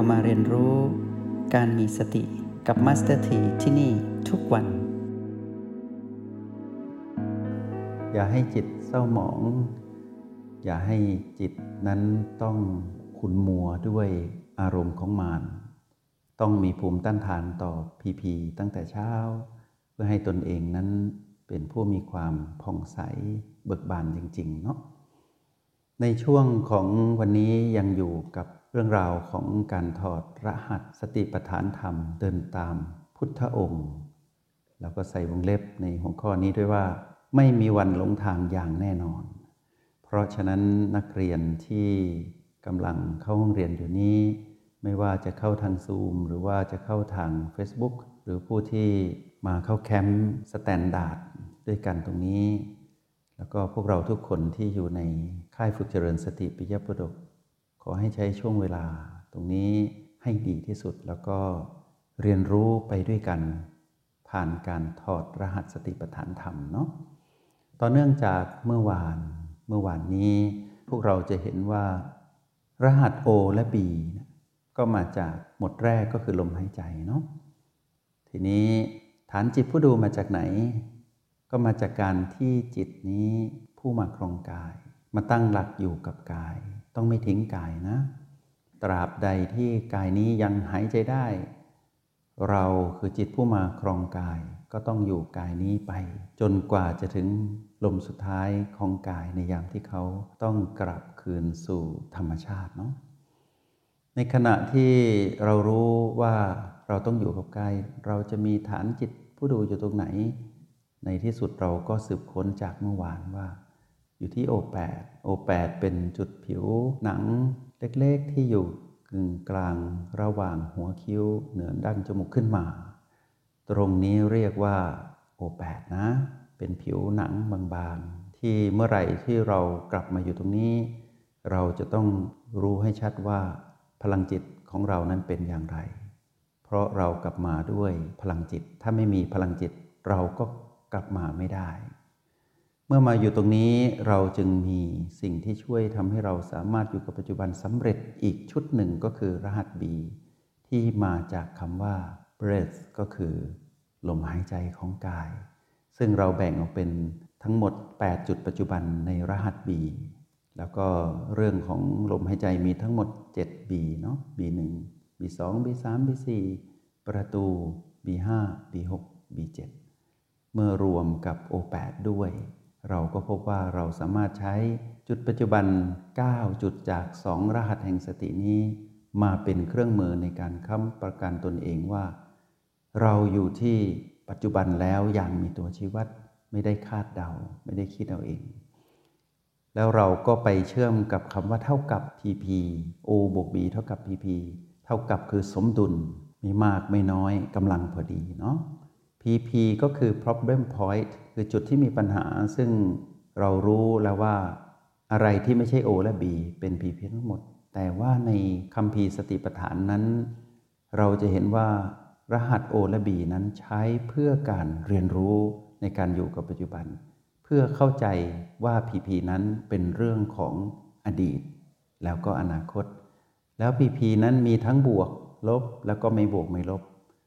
ามาเรียนรู้การมีสติกับ Master T ที่ที่นี่ทุกวัน อย่าให้จิตเศร้าหมอง อย่าให้จิตนั้นต้องขุนมัวด้วยอารมณ์ของมารต้องมีภูมิต้านทานต่อพีพีตั้งแต่เช้า เพื่อให้ตนเองนั้นเป็นผู้มีความผ่องใสเบิกบานจริง ๆ เนาะในช่วงของวันนี้ยังอยู่กับ เรื่องราวของการถอดรหัสสติปัฏฐานธรรมเดินตามพุทธองค์ แล้วก็ใส่วงเล็บในหัวข้อนี้ด้วยว่า ไม่มีวันหลงทางอย่างแน่นอน เพราะฉะนั้นนักเรียนที่กำลังเข้าห้องเรียนอยู่นี้ ไม่ว่าจะเข้าทางซูมหรือว่าจะเข้าทาง Facebook หรือผู้ที่มาเข้าแคมป์ standardด้วยกันตรงนี้ แล้วก็พวกเราทุกคนที่อยู่ในค่ายฝึกเจริญสติปิยประดก ขอให้ใช้ช่วงเวลาตรงนี้ให้ดีที่สุดแล้วก็เรียนรู้ไปด้วยกัน ผ่านการถอดรหัสสติปัฏฐานธรรมเนาะต่อเนื่องจากเมื่อวานเมื่อวานนี้ พวกเราจะเห็นว่า รหัส O และ B ก็มาจากหมดแรกก็คือลมหายใจเนาะทีนี้ฐานจิตผู้ดูมาจากไหน ก็มาจากการที่จิตนี้ผู้มาครองกาย มาตั้งหลักอยู่กับกาย ต้องไม่ทิ้งกายนะ ตราบใดที่กายนี้ยังหายใจได้ เราคือจิตผู้มาครองกาย ก็ต้องอยู่กายนี้ไป จนกว่าจะถึงลมสุดท้ายของกายในยามที่เขาต้องกลับคืนสู่ธรรมชาติเนาะในขณะที่เรารู้ว่าเราต้องอยู่กับกาย เราจะมีฐานจิตผู้ดูอยู่ตรงไหน ในที่สุดเราก็สืบค้นจากเมื่อวานว่า อยู่ที่โอแปดโอแปดเป็นจุดผิวหนังเล็กๆที่อยู่กึ่งกลางระหว่างหัวคิ้วเหนือดั้งจมูกขึ้นมา ตรงนี้เรียกว่าโอแปดนะ เป็นผิวหนังบางๆ ที่เมื่อไหร่ที่เรากลับมาอยู่ตรงนี้ เราจะต้องรู้ให้ชัดว่าพลังจิตของเรานั้นเป็นอย่างไร เพราะเรากลับมาด้วยพลังจิต ถ้าไม่มีพลังจิตเราก็กลับมาไม่ได้ เมื่อมาอยู่ตรงนี้เราจึงมีสิ่งที่ช่วยทำให้เราสามารถอยู่กับปัจจุบันสำเร็จอีกชุดหนึ่งก็คือรหัส B ที่มาจากคำว่า breath ก็คือลมหายใจของกาย ซึ่งเราแบ่งออกเป็นทั้งหมด 8 จุดปัจจุบันในรหัส B แล้วก็เรื่องของลมหายใจมีทั้งหมด 7 B เนาะ B1 B2 B3 B4 ประตู B5 B6 B7 เมื่อรวมกับ O8 ด้วย เราก็พบว่าเราสามารถใช้จุดปัจจุบัน 9 จุดจาก 2 รหัสแห่งสตินี้ มาเป็นเครื่องมือในการค้ำประกันตนเองว่า เราอยู่ที่ปัจจุบันแล้วอย่างมีตัวชี้วัดไม่ได้คาดเดา ไม่ได้คิดเอาเอง แล้วเราก็ไปเชื่อมกับคำว่าเท่ากับ PP O บวก B เท่ากับ PP เท่ากับคือสมดุลไม่มากไม่น้อยกำลังพอดีเนาะ PP ก็คือ problem point คือจุดที่มีปัญหาซึ่งเรารู้แล้วว่าอะไรที่ไม่ใช่ O และ B เป็น PP ทั้งหมด แต่ว่าในคัมภีร์สติปัฏฐานนั้น เราจะเห็นว่ารหัส O และ B นั้นใช้เพื่อการเรียนรู้ในการอยู่กับปัจจุบัน เพื่อเข้าใจว่า PP นั้นเป็นเรื่องของอดีต แล้วก็อนาคต แล้ว PP นั้นมีทั้งบวกลบแล้วก็ไม่บวกไม่ลบ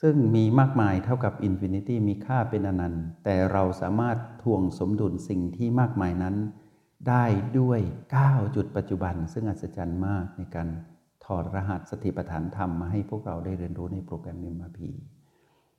ซึ่งมีมากมายเท่ากับ infinity มีค่าเป็นอนันต์ แต่เราสามารถถ่วงสมดุลสิ่งที่มากมายนั้น ได้ด้วย 9 จุดปัจจุบัน ซึ่งอัศจรรย์มากในการถอดรหัสสติปัฏฐานธรรมมาให้พวกเราได้เรียนรู้ในโปรแกรม MRP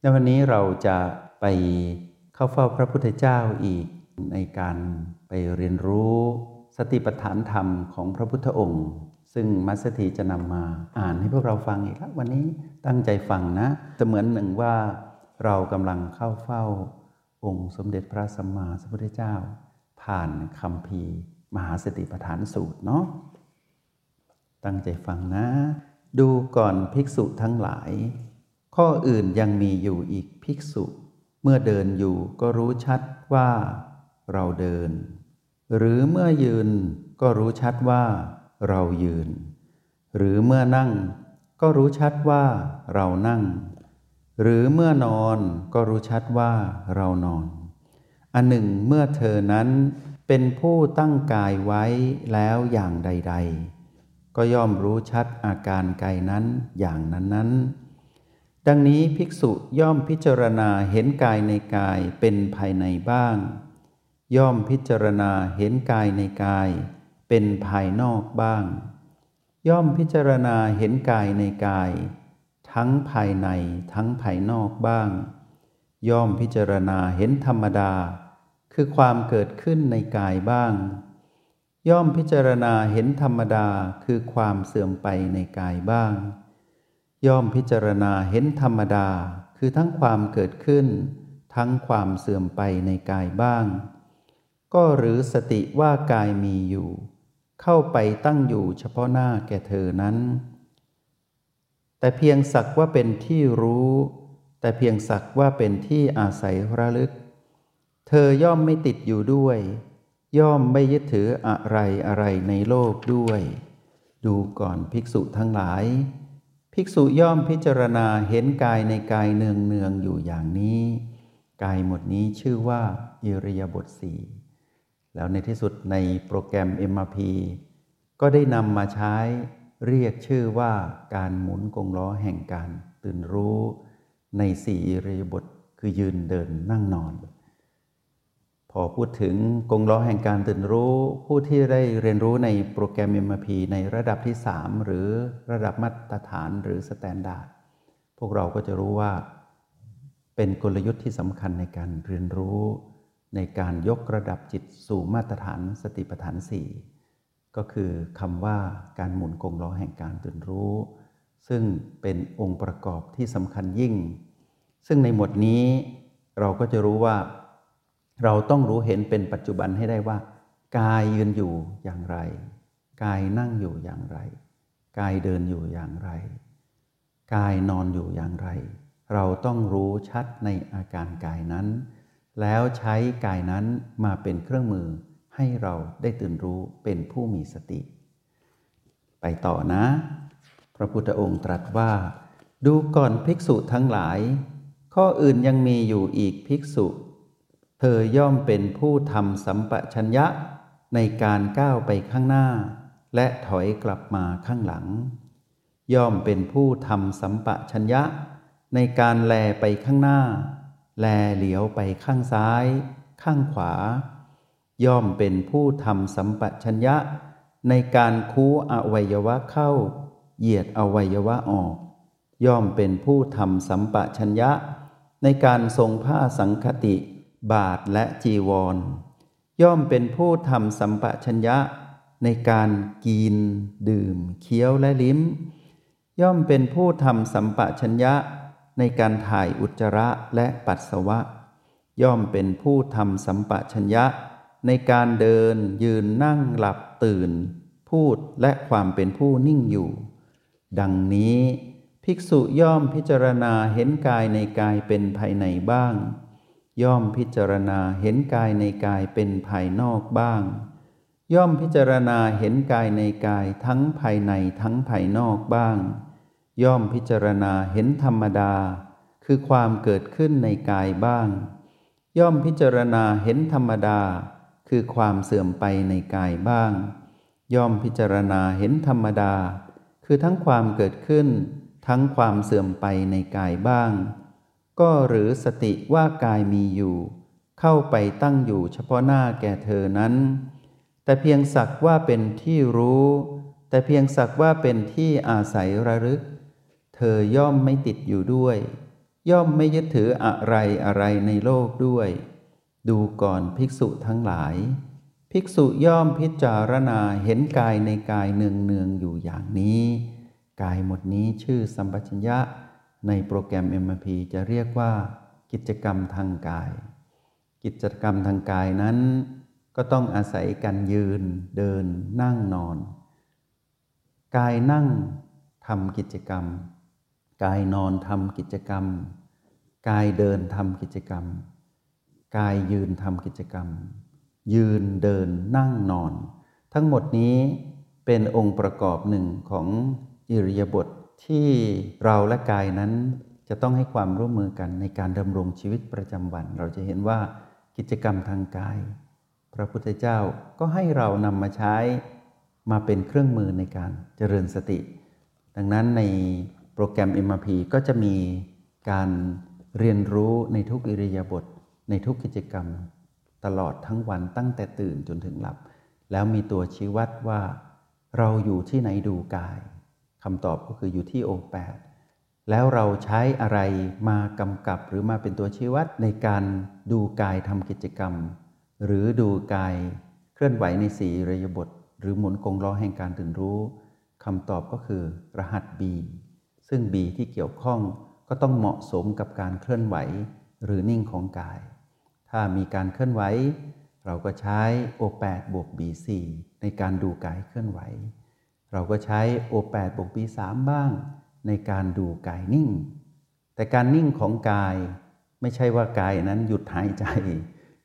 ในวันนี้เราจะไปเข้าเฝ้าพระพุทธเจ้าอีกในการไปเรียนรู้สติปัฏฐานธรรมของพระพุทธองค์ ซึ่งมัสถีจะนำมาอ่านให้พวกเราฟังอีกแล้ววันนี้ตั้งใจฟังนะจะเสมือนหนึ่งว่าเรากำลังเข้าเฝ้า องค์สมเด็จพระสัมมาสัมพุทธเจ้า ผ่านคำพีมหาสติปัฏฐานสูตรเนาะตั้งใจฟังนะ ดูก่อนภิกษุทั้งหลาย ข้ออื่นยังมีอยู่อีกภิกษุ เมื่อเดินอยู่ก็รู้ชัดว่าเราเดิน หรือเมื่อยืนก็รู้ชัดว่า เรายืน หรือเมื่อนั่งก็รู้ชัดว่าเรานั่ง หรือเมื่อนอนก็รู้ชัดว่าเรานอน อันหนึ่งเมื่อเธอนั้นเป็นผู้ตั้งกายไว้แล้วอย่างใด ๆ ก็ย่อมรู้ชัดอาการกายนั้นอย่างนั้นนั้นดังนี้ภิกษุย่อมพิจารณาเห็นกายในกายเป็นภายในบ้าง ย่อมพิจารณาเห็นกายในกาย เป็นภายนอกบ้าง ย่อมพิจารณาเห็นกายในกาย ทั้งภายในทั้งภายนอกบ้าง ย่อมพิจารณาเห็นธรรมดา คือความเกิดขึ้นในกายบ้าง ย่อมพิจารณาเห็นธรรมดาคือความเสื่อมไปในกายบ้าง ย่อมพิจารณาเห็นธรรมดาคือทั้งความเกิดขึ้น ทั้งความเสื่อมไปในกายบ้าง ก็หรือสติว่ากายมีอยู่ เข้าไปตั้งอยู่เฉพาะหน้าแก่เธอนั้น แต่เพียงสักว่าเป็นที่รู้ แต่เพียงสักว่าเป็นที่อาศัยระลึก เธอย่อมไม่ติดอยู่ด้วย ย่อมไม่ยึดถืออะไรอะไรในโลกด้วย ดูก่อนภิกษุทั้งหลาย ภิกษุย่อมพิจารณาเห็นกายในกายเนืองเนืองอยู่อย่างนี้ กายหมวดนี้ชื่อว่าอิริยาบถสี่ แล้วในที่สุดในโปรแกรม MRP ก็ได้นำมาใช้เรียกชื่อว่าการหมุนกงล้อแห่งการตื่นรู้ในสี่อิริยาบถคือยืนเดินนั่งนอน พอพูดถึงกงล้อแห่งการตื่นรู้ ผู้ที่ได้เรียนรู้ในโปรแกรม MRP ในระดับที่ 3 หรือระดับมาตรฐานหรือ standardพวกเราก็จะรู้ว่า เป็นกลยุทธ์ที่สำคัญในการเรียนรู้ ในการยกระดับจิตสู่มาตรฐานสติปัฏฐานสี่ก็คือคำว่าการหมุนกงล้อแห่งการตื่นรู้ ซึ่งเป็นองค์ประกอบที่สำคัญยิ่ง ซึ่งในหมวดนี้เราก็จะรู้ว่า เราต้องรู้เห็นเป็นปัจจุบันให้ได้ว่า กายยืนอยู่อย่างไร กายนั่งอยู่อย่างไร กายเดินอยู่อย่างไร กายนอนอยู่อย่างไร เราต้องรู้ชัดในอาการกายนั้น แล้วใช้กายนั้นมาเป็นเครื่องมือให้เราได้ตื่นรู้เป็นผู้มีสติ ไปต่อนะ พระพุทธองค์ตรัสว่า ดูก่อนภิกษุทั้งหลาย ข้ออื่นยังมีอยู่อีกภิกษุ เธอย่อมเป็นผู้ทำสัมปชัญญะในการก้าวไปข้างหน้า และถอยกลับมาข้างหลัง ย่อมเป็นผู้ทำสัมปชัญญะในการแลไปข้างหน้า แลเหลียวไปข้างซ้าย ข้างขวา ย่อมเป็นผู้ทำสัมปชัญญะ ในการคูอวัยวะเข้า เหยียดอวัยวะออก ย่อมเป็นผู้ทำสัมปชัญญะ ในการทรงผ้าสังคติ บาทและจีวร ย่อมเป็นผู้ทำสัมปชัญญะ ในการกิน ดื่ม เคี้ยวและลิ้ม ย่อมเป็นผู้ทำสัมปชัญญะ ในการถ่ายอุจจาระและปัสสาวะ ย่อมเป็นผู้ทำสัมปชัญญะ ในการเดินยืนนั่งหลับตื่น พูดและความเป็นผู้นิ่งอยู่ ดังนี้ ภิกษุย่อมพิจารณาเห็นกายในกายเป็นภายในบ้าง ย่อมพิจารณาเห็นกายในกายเป็นภายนอกบ้าง ย่อมพิจารณาเห็นกายในกายทั้งภายในทั้งภายนอกบ้าง ย่อมพิจารณาเห็นธรรมดา คือความเกิดขึ้นในกายบ้าง ย่อมพิจารณาเห็นธรรมดา คือความเสื่อมไปในกายบ้าง ย่อมพิจารณาเห็นธรรมดา คือทั้งความเกิดขึ้น ทั้งความเสื่อมไปในกายบ้าง ก็หรือสติว่ากายมีอยู่ เข้าไปตั้งอยู่เฉพาะหน้าแก่เธอนั้น แต่เพียงสักว่าเป็นที่รู้ แต่เพียงสักว่าเป็นที่อาศัยระลึก ธอย่อมไม่ติดอยู่ด้วย ย่อมไม่ยึดถืออะไรอะไรในโลกด้วย ดูก่อนภิกษุทั้งหลาย ภิกษุย่อมพิจารณาเห็นกายในกายเนืองเนืองอยู่อย่างนี้ กายหมดนี้ชื่อสัมปชัญญะ ในโปรแกรม MP จะเรียกว่า กิจกรรมทางกาย กิจกรรมทางกายนั้น ก็ต้องอาศัยการยืนเดินนั่งนอน กายนั่งทำกิจกรรม กายนอนทำกิจกรรม กายเดินทำกิจกรรม กายยืนทำกิจกรรม ยืนเดินนั่งนอน ทั้งหมดนี้เป็นองค์ประกอบหนึ่งของอิริยาบถทที่เราและกายนั้นจะต้องให้ความร่วมมือกันในการดำรงชีวิตประจำวัน เราจะเห็นว่ากิจกรรมทางกาย พระพุทธเจ้าก็ให้เรานำมาใช้มาเป็นเครื่องมือในการเจริญสติ ดังนั้นใน โปรแกรม MRP ก็จะมีการเรียนรู้ในทุกอิริยาบถในทุกกิจกรรม ตลอดทั้งวันตั้งแต่ตื่นจนถึงหลับ แล้วมีตัวชี้วัดว่า เราอยู่ที่ไหนดูกายคำตอบก็คืออยู่ที่โอแปดแล้วเราใช้อะไรมากำกับหรือมาเป็นตัวชี้วัดในการดูกายทำกิจกรรม หรือดูกายเคลื่อนไหวในสีอิริยาบถหรือหมุนกงล้อแห่งการตื่นรู้คำตอบก็คือรหัส B ซึ่ง B ที่เกี่ยวข้องก็ต้องเหมาะสมกับการเคลื่อนไหวหรือนิ่งของกาย ถ้ามีการเคลื่อนไหว เราก็ใช้ O8 บวก B4 ในการดูกายเคลื่อนไหว เราก็ใช้ O8 บวก B3 บ้าง ในการดูกายนิ่ง แต่การนิ่งของกายไม่ใช่ว่ากายนั้นหยุดหายใจ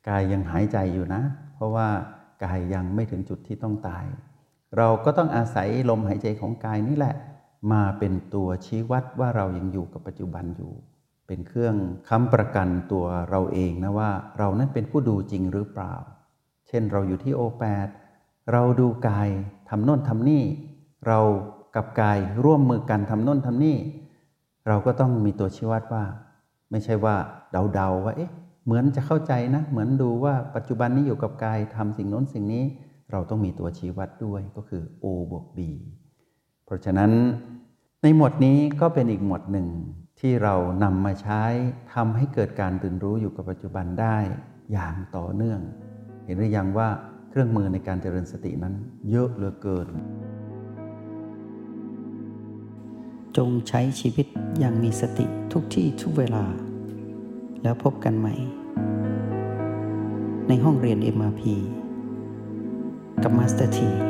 กายยังหายใจอยู่นะ เพราะว่ากายยังไม่ถึงจุดที่ต้องตาย เราก็ต้องอาศัยลมหายใจของกายนี่แหละ มาเป็นตัวชี้วัดว่าเรายังอยู่กับปัจจุบันอยู่ เป็นเครื่องค้ำประกันตัวเราเองนะว่าเรานั้นเป็นผู้ดูจริงหรือเปล่า เช่นเราอยู่ที่โอแปดเราดูกายทำโน่นทำนี่ เรากับกายร่วมมือกันทำโน่นทำนี่ เราก็ต้องมีตัวชี้วัดว่า ไม่ใช่ว่าเดาๆว่าเอ๊ะเหมือนจะเข้าใจนะ เหมือนดูว่าปัจจุบันนี้อยู่กับกายทำสิ่งโน้นสิ่งนี้ เราต้องมีตัวชี้วัดด้วยก็คือ O บวก B เพราะฉะนั้นในหมวดนี้ก็เป็นอีกหมวดหนึ่งที่เรานำมาใช้ทำให้เกิดการตื่นรู้อยู่กับปัจจุบันได้อย่างต่อเนื่อง เห็นหรือยังว่าเครื่องมือในการเจริญสตินั้นเยอะเหลือเกิน จงใช้ชีวิตอย่างมีสติทุกที่ทุกเวลา แล้วพบกันใหม่ ในห้องเรียน MRP กับมาสเตอร์ที